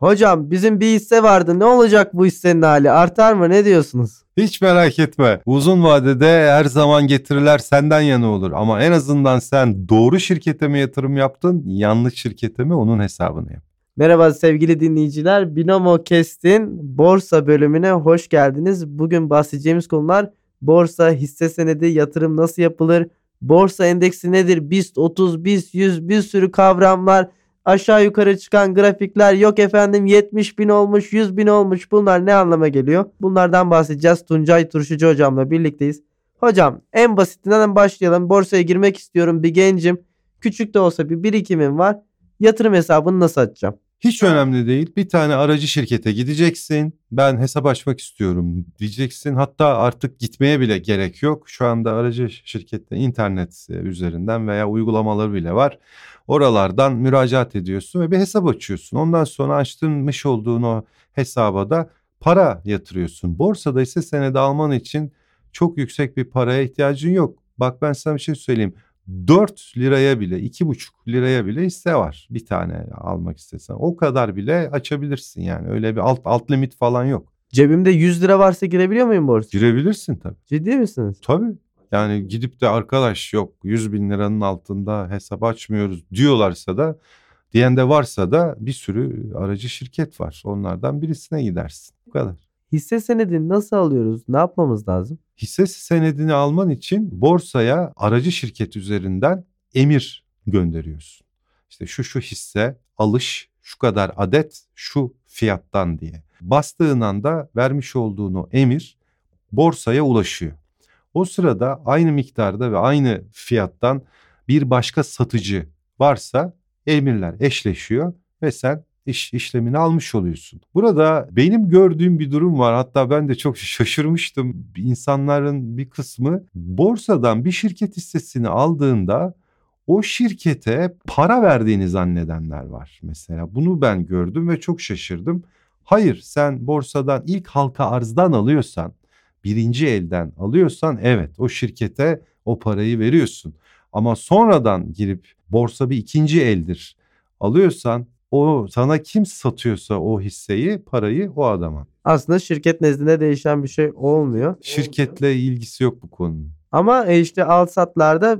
Hocam bizim bir hisse vardı. Ne olacak bu hissenin hali? Artar mı? Ne diyorsunuz? Hiç merak etme. Uzun vadede her zaman getiriler senden yana olur. Ama en azından sen doğru şirkete mi yatırım yaptın, yanlış şirkete mi onun hesabını yap. Merhaba sevgili dinleyiciler. Binomo Kest'in borsa bölümüne hoş geldiniz. Bugün bahsedeceğimiz konular borsa, hisse senedi, yatırım nasıl yapılır, borsa endeksi nedir, BIST 30, BIST 100 bir sürü kavramlar, aşağı yukarı çıkan grafikler yok efendim 70 bin olmuş 100 bin olmuş bunlar ne anlama geliyor? Bunlardan bahsedeceğiz. Tuncay Turşucu hocamla birlikteyiz. Hocam en basitinden başlayalım. Borsaya girmek istiyorum bir gencim. Küçük de olsa bir birikimim var. Yatırım hesabını nasıl açacağım? Hiç önemli değil. Bir tane aracı şirkete gideceksin. Ben hesap açmak istiyorum diyeceksin. Hatta artık gitmeye bile gerek yok. Şu anda aracı şirkette internet üzerinden veya uygulamaları bile var. Oralardan müracaat ediyorsun ve bir hesap açıyorsun. Ondan sonra açtırmış olduğun o hesaba da para yatırıyorsun. Borsada ise senedi alman için çok yüksek bir paraya ihtiyacın yok. Bak ben sana bir şey söyleyeyim. 4 liraya bile 2,5 liraya bile hisse var. Bir tane almak istesen. O kadar bile açabilirsin yani. Öyle bir alt alt limit falan yok. Cebimde 100 lira varsa girebiliyor muyum borsaya? Girebilirsin tabii. Ciddi misiniz? Tabii. Yani gidip de arkadaş yok 100 bin liranın altında hesap açmıyoruz diyorlarsa da diyen de varsa da bir sürü aracı şirket var. Onlardan birisine gidersin. Bu kadar. Hisse senedini nasıl alıyoruz? Ne yapmamız lazım? Hisse senedini alman için borsaya aracı şirket üzerinden emir gönderiyorsun. İşte şu şu hisse alış şu kadar adet şu fiyattan diye. Bastığın anda vermiş olduğun o emir borsaya ulaşıyor. O sırada aynı miktarda ve aynı fiyattan bir başka satıcı varsa emirler eşleşiyor ve sen iş işlemini almış oluyorsun. Burada benim gördüğüm bir durum var. Hatta ben de çok şaşırmıştım. İnsanların bir kısmı borsadan bir şirket hissesini aldığında o şirkete para verdiğini zannedenler var mesela. Bunu ben gördüm ve çok şaşırdım. Hayır sen borsadan ilk halka arzdan alıyorsan birinci elden alıyorsan evet o şirkete o parayı veriyorsun. Ama sonradan girip borsa bir ikinci eldir alıyorsan o sana kim satıyorsa o hisseyi parayı o adama. Aslında şirket nezdinde değişen bir şey olmuyor. Şirketle ilgisi yok bu konunun. Ama e, işte al satlarda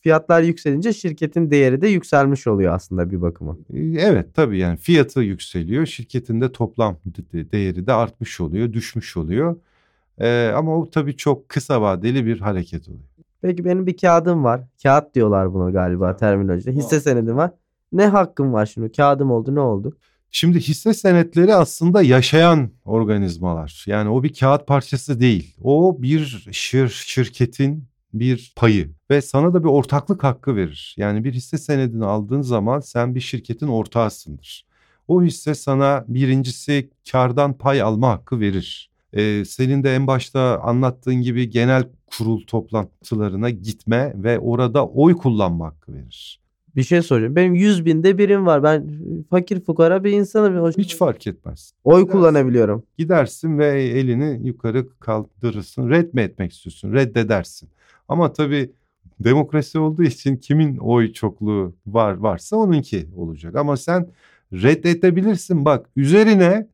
fiyatlar yükselince şirketin değeri de yükselmiş oluyor aslında bir bakıma. E, evet tabii yani fiyatı yükseliyor. Şirketin de toplam değeri de artmış oluyor, düşmüş oluyor. Ee, ama o tabii çok kısa vadeli bir hareket oluyor. Peki benim bir kağıdım var. Kağıt diyorlar buna galiba terminolojide. Hisse senedim var. Ne hakkım var şimdi? Kağıdım oldu ne oldu? Şimdi hisse senetleri aslında yaşayan organizmalar. Yani o bir kağıt parçası değil. O bir şir şirketin bir payı ve sana da bir ortaklık hakkı verir. Yani bir hisse senedini aldığın zaman sen bir şirketin ortağısındır. O hisse sana birincisi kardan pay alma hakkı verir. Ee, senin de en başta anlattığın gibi genel kurul toplantılarına gitme ve orada oy kullanma hakkı verir. Bir şey soracağım. Benim 100 binde birim var. Ben fakir fukara bir insanım. Hiç fark etmez. Oy Gidersin. kullanabiliyorum. Gidersin ve elini yukarı kaldırırsın. Red mi etmek istiyorsun? Reddedersin. Ama tabii demokrasi olduğu için kimin oy çokluğu var varsa onunki olacak. Ama sen reddedebilirsin. Bak üzerine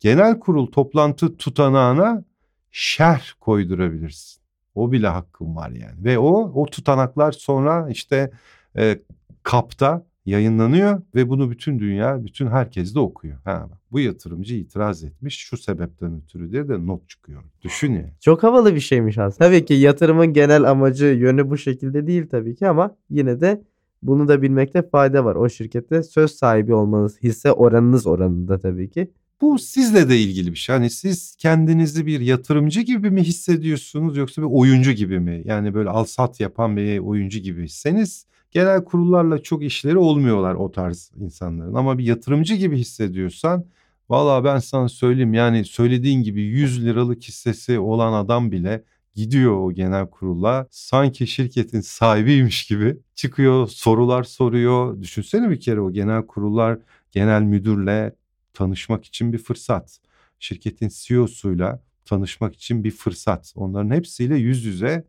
genel kurul toplantı tutanağına şerh koydurabilirsin. O bile hakkın var yani. Ve o o tutanaklar sonra işte e, kapta yayınlanıyor ve bunu bütün dünya, bütün herkes de okuyor. Ha, bu yatırımcı itiraz etmiş şu sebepten ötürü diye de not çıkıyor. Düşün ya. Çok havalı bir şeymiş aslında. Tabii ki yatırımın genel amacı yönü bu şekilde değil tabii ki ama yine de bunu da bilmekte fayda var. O şirkette söz sahibi olmanız, hisse oranınız oranında tabii ki. Bu sizle de ilgili bir şey. Hani siz kendinizi bir yatırımcı gibi mi hissediyorsunuz yoksa bir oyuncu gibi mi? Yani böyle al sat yapan bir oyuncu gibiyseniz genel kurullarla çok işleri olmuyorlar o tarz insanların. Ama bir yatırımcı gibi hissediyorsan valla ben sana söyleyeyim yani söylediğin gibi 100 liralık hissesi olan adam bile gidiyor o genel kurula sanki şirketin sahibiymiş gibi çıkıyor sorular soruyor. Düşünsene bir kere o genel kurullar genel müdürle tanışmak için bir fırsat. Şirketin CEO'suyla tanışmak için bir fırsat. Onların hepsiyle yüz yüze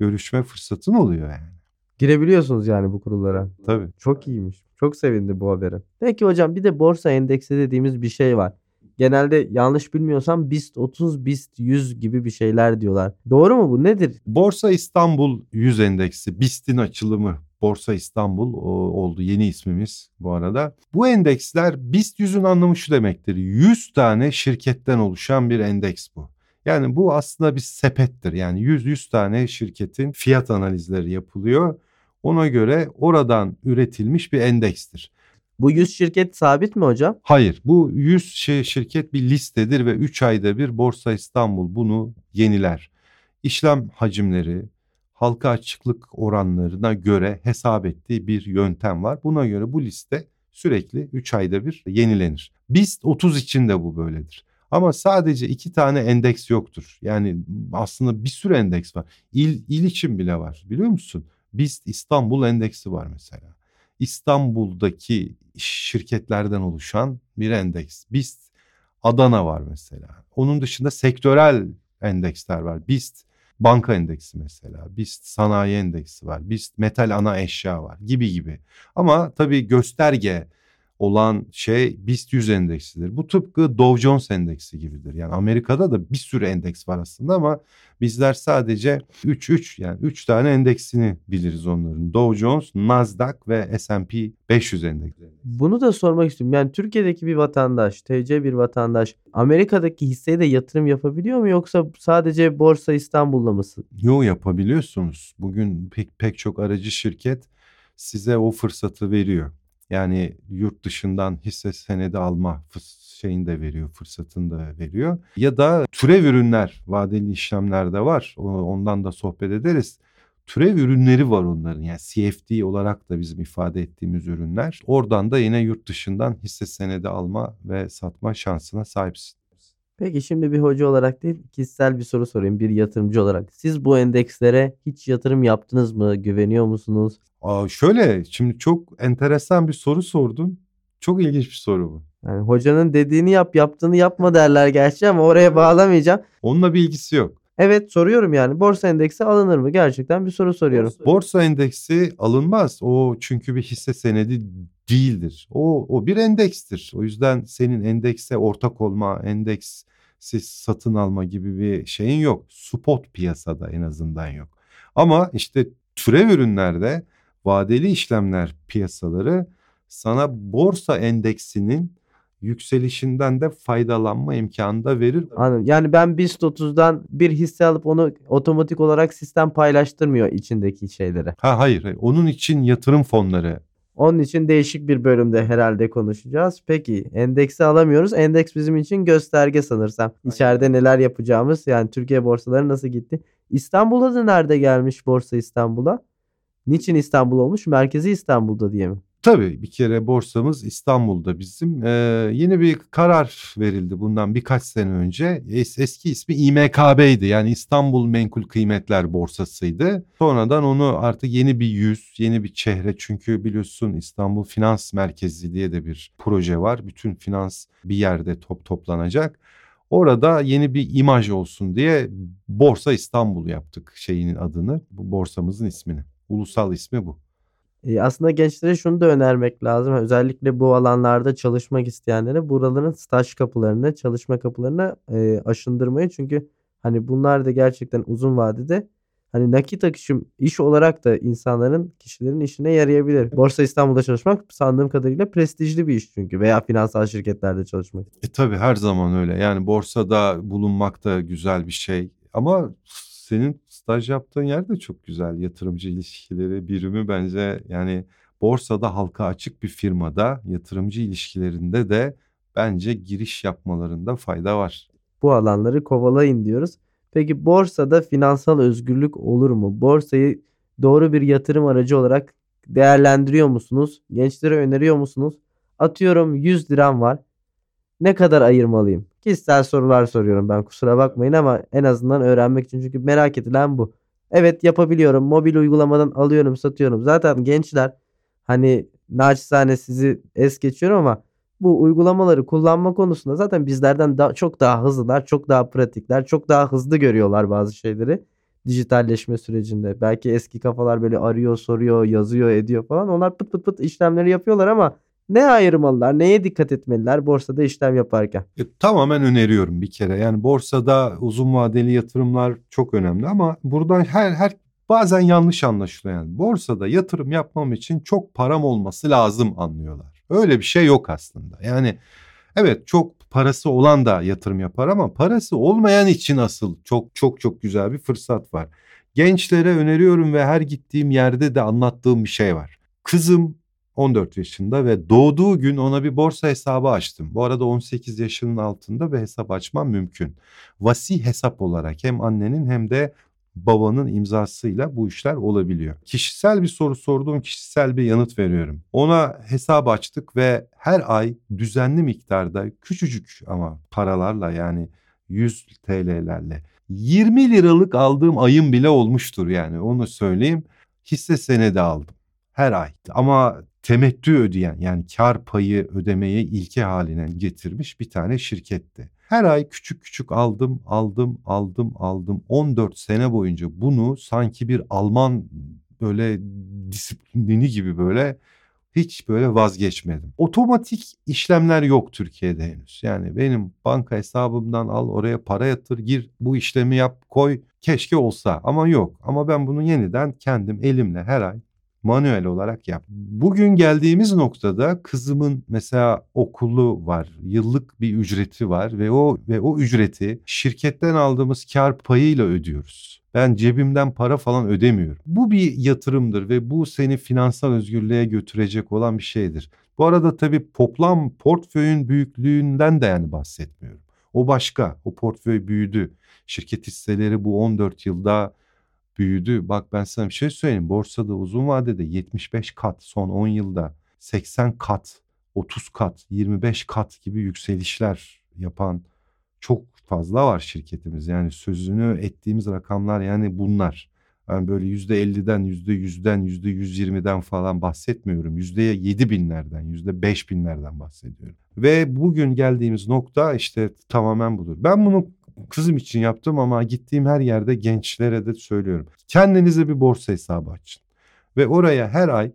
görüşme fırsatın oluyor yani. Girebiliyorsunuz yani bu kurullara. Tabii. Çok iyiymiş. Çok sevindim bu habere. Peki hocam bir de borsa endeksi dediğimiz bir şey var. Genelde yanlış bilmiyorsam BIST 30, BIST 100 gibi bir şeyler diyorlar. Doğru mu bu? Nedir? Borsa İstanbul 100 endeksi, BIST'in açılımı Borsa İstanbul oldu yeni ismimiz bu arada. Bu endeksler BIST 100'ün anlamı şu demektir. 100 tane şirketten oluşan bir endeks bu. Yani bu aslında bir sepettir. Yani 100 100 tane şirketin fiyat analizleri yapılıyor. Ona göre oradan üretilmiş bir endekstir. Bu 100 şirket sabit mi hocam? Hayır. Bu 100 şey, şirket bir listedir ve 3 ayda bir Borsa İstanbul bunu yeniler. İşlem hacimleri, halka açıklık oranlarına göre hesap ettiği bir yöntem var. Buna göre bu liste sürekli 3 ayda bir yenilenir. BIST 30 için de bu böyledir. Ama sadece iki tane endeks yoktur. Yani aslında bir sürü endeks var. İl, il için bile var biliyor musun? BIST İstanbul endeksi var mesela. İstanbul'daki şirketlerden oluşan bir endeks. BIST Adana var mesela. Onun dışında sektörel endeksler var. BIST banka endeksi mesela. BIST sanayi endeksi var. BIST metal ana eşya var gibi gibi. Ama tabii gösterge olan şey BIST 100 endeksidir. Bu tıpkı Dow Jones endeksi gibidir. Yani Amerika'da da bir sürü endeks var aslında ama bizler sadece 3 3 yani 3 tane endeksini biliriz onların. Dow Jones, Nasdaq ve S&P 500 endeksi. Bunu da sormak istiyorum. Yani Türkiye'deki bir vatandaş, TC bir vatandaş Amerika'daki hisseye de yatırım yapabiliyor mu yoksa sadece Borsa İstanbul'da mısın? Yo yapabiliyorsunuz. Bugün pek pek çok aracı şirket size o fırsatı veriyor. Yani yurt dışından hisse senedi alma şeyini de veriyor, fırsatını da veriyor. Ya da türev ürünler, vadeli işlemlerde var. Ondan da sohbet ederiz. Türev ürünleri var onların. Yani CFD olarak da bizim ifade ettiğimiz ürünler. Oradan da yine yurt dışından hisse senedi alma ve satma şansına sahipsin. Peki şimdi bir hoca olarak değil kişisel bir soru sorayım bir yatırımcı olarak. Siz bu endekslere hiç yatırım yaptınız mı? Güveniyor musunuz? Aa, şöyle şimdi çok enteresan bir soru sordun. Çok ilginç bir soru bu. Yani hocanın dediğini yap yaptığını yapma derler gerçi ama oraya bağlamayacağım. Onunla bir ilgisi yok. Evet soruyorum yani borsa endeksi alınır mı? Gerçekten bir soru soruyorum. Borsa endeksi alınmaz. O çünkü bir hisse senedi değildir. O, o bir endekstir. O yüzden senin endekse ortak olma, endeks satın alma gibi bir şeyin yok. Spot piyasada en azından yok. Ama işte türev ürünlerde vadeli işlemler piyasaları sana borsa endeksinin yükselişinden de faydalanma imkanı da verir. Anladım. Yani ben BIST 30'dan bir hisse alıp onu otomatik olarak sistem paylaştırmıyor içindeki şeyleri. Ha hayır, hayır. Onun için yatırım fonları onun için değişik bir bölümde herhalde konuşacağız. Peki endeksi alamıyoruz. Endeks bizim için gösterge sanırsam. İçeride neler yapacağımız yani Türkiye borsaları nasıl gitti. İstanbul'a da nerede gelmiş borsa İstanbul'a? Niçin İstanbul olmuş? Merkezi İstanbul'da diye mi? Tabii bir kere borsamız İstanbul'da bizim. Ee, yeni bir karar verildi bundan birkaç sene önce. Es, eski ismi İMKB'ydi yani İstanbul Menkul Kıymetler Borsası'ydı. Sonradan onu artık yeni bir yüz, yeni bir çehre. Çünkü biliyorsun İstanbul Finans Merkezi diye de bir proje var. Bütün finans bir yerde top toplanacak. Orada yeni bir imaj olsun diye Borsa İstanbul yaptık şeyinin adını. Bu borsamızın ismini. Ulusal ismi bu. Eee, aslında gençlere şunu da önermek lazım. Özellikle bu alanlarda çalışmak isteyenlere buraların staj kapılarını, çalışma kapılarını, eee, aşındırmayı çünkü, hani, bunlar da gerçekten uzun vadede, hani, nakit akışı iş olarak da insanların, kişilerin işine yarayabilir. Borsa İstanbul'da çalışmak sandığım kadarıyla prestijli bir iş çünkü veya finansal şirketlerde çalışmak. E, tabii her zaman öyle. Yani borsada bulunmak da güzel bir şey ama senin staj yaptığın yer de çok güzel. Yatırımcı ilişkileri birimi bence yani borsada halka açık bir firmada yatırımcı ilişkilerinde de bence giriş yapmalarında fayda var. Bu alanları kovalayın diyoruz. Peki borsada finansal özgürlük olur mu? Borsayı doğru bir yatırım aracı olarak değerlendiriyor musunuz? Gençlere öneriyor musunuz? Atıyorum 100 liram var. Ne kadar ayırmalıyım? Kişisel sorular soruyorum ben kusura bakmayın ama en azından öğrenmek için çünkü merak edilen bu. Evet yapabiliyorum. Mobil uygulamadan alıyorum, satıyorum. Zaten gençler hani naçizane sizi es geçiyorum ama bu uygulamaları kullanma konusunda zaten bizlerden daha, çok daha hızlılar, çok daha pratikler, çok daha hızlı görüyorlar bazı şeyleri. dijitalleşme sürecinde. Belki eski kafalar böyle arıyor, soruyor, yazıyor, ediyor falan. Onlar pıt pıt pıt işlemleri yapıyorlar ama ne ayırmalılar, neye dikkat etmeliler borsada işlem yaparken? E, tamamen öneriyorum bir kere. Yani borsada uzun vadeli yatırımlar çok önemli ama buradan her her bazen yanlış anlaşılıyor yani. Borsada yatırım yapmam için çok param olması lazım anlıyorlar. Öyle bir şey yok aslında. Yani evet çok parası olan da yatırım yapar ama parası olmayan için asıl çok çok çok güzel bir fırsat var. Gençlere öneriyorum ve her gittiğim yerde de anlattığım bir şey var. Kızım 14 yaşında ve doğduğu gün ona bir borsa hesabı açtım. Bu arada 18 yaşının altında bir hesap açmam mümkün. Vasi hesap olarak hem annenin hem de babanın imzasıyla bu işler olabiliyor. Kişisel bir soru sorduğum kişisel bir yanıt veriyorum. Ona hesap açtık ve her ay düzenli miktarda küçücük ama paralarla yani 100 TL'lerle 20 liralık aldığım ayım bile olmuştur yani onu söyleyeyim. Hisse senedi aldım her ay ama temettü ödeyen yani kar payı ödemeyi ilke haline getirmiş bir tane şirketti. Her ay küçük küçük aldım, aldım, aldım, aldım. 14 sene boyunca bunu sanki bir Alman böyle disiplinini gibi böyle hiç böyle vazgeçmedim. Otomatik işlemler yok Türkiye'de henüz. Yani benim banka hesabımdan al oraya para yatır gir bu işlemi yap koy keşke olsa ama yok. Ama ben bunu yeniden kendim elimle her ay manuel olarak yap. Bugün geldiğimiz noktada kızımın mesela okulu var, yıllık bir ücreti var ve o ve o ücreti şirketten aldığımız kar payıyla ödüyoruz. Ben cebimden para falan ödemiyorum. Bu bir yatırımdır ve bu seni finansal özgürlüğe götürecek olan bir şeydir. Bu arada tabii toplam portföyün büyüklüğünden de yani bahsetmiyorum. O başka. O portföy büyüdü. Şirket hisseleri bu 14 yılda büyüdü. Bak ben sana bir şey söyleyeyim. Borsada uzun vadede 75 kat son 10 yılda 80 kat, 30 kat, 25 kat gibi yükselişler yapan çok fazla var şirketimiz. Yani sözünü ettiğimiz rakamlar yani bunlar. Yani böyle yüzde 50'den, yüzde 100'den, yüzde 120'den falan bahsetmiyorum. Yüzde yedi binlerden, yüzde beş binlerden bahsediyorum. Ve bugün geldiğimiz nokta işte tamamen budur. Ben bunu kızım için yaptım ama gittiğim her yerde gençlere de söylüyorum. Kendinize bir borsa hesabı açın. Ve oraya her ay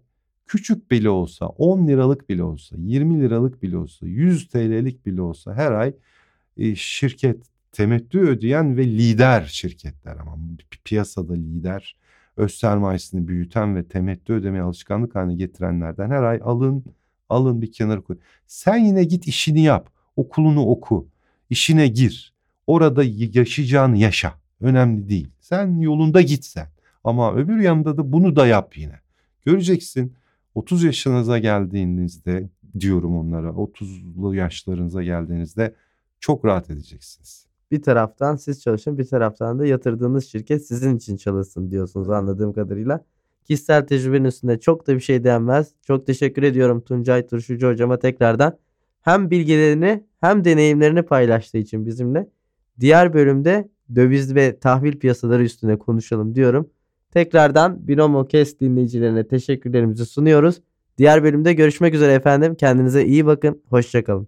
küçük bile olsa 10 liralık bile olsa 20 liralık bile olsa 100 TL'lik bile olsa her ay e, şirket temettü ödeyen ve lider şirketler ama piyasada lider öz sermayesini büyüten ve temettü ödemeye alışkanlık haline getirenlerden her ay alın alın bir kenara koy. Sen yine git işini yap okulunu oku işine gir Orada yaşayacağını yaşa. Önemli değil. Sen yolunda git sen. Ama öbür yanında da bunu da yap yine. Göreceksin 30 yaşınıza geldiğinizde diyorum onlara 30'lu yaşlarınıza geldiğinizde çok rahat edeceksiniz. Bir taraftan siz çalışın bir taraftan da yatırdığınız şirket sizin için çalışsın diyorsunuz anladığım kadarıyla. Kişisel tecrübenin üstünde çok da bir şey denmez. Çok teşekkür ediyorum Tuncay Turşucu hocama tekrardan. Hem bilgilerini hem deneyimlerini paylaştığı için bizimle. Diğer bölümde döviz ve tahvil piyasaları üstüne konuşalım diyorum. Tekrardan Binomo Kes dinleyicilerine teşekkürlerimizi sunuyoruz. Diğer bölümde görüşmek üzere efendim. Kendinize iyi bakın. Hoşçakalın.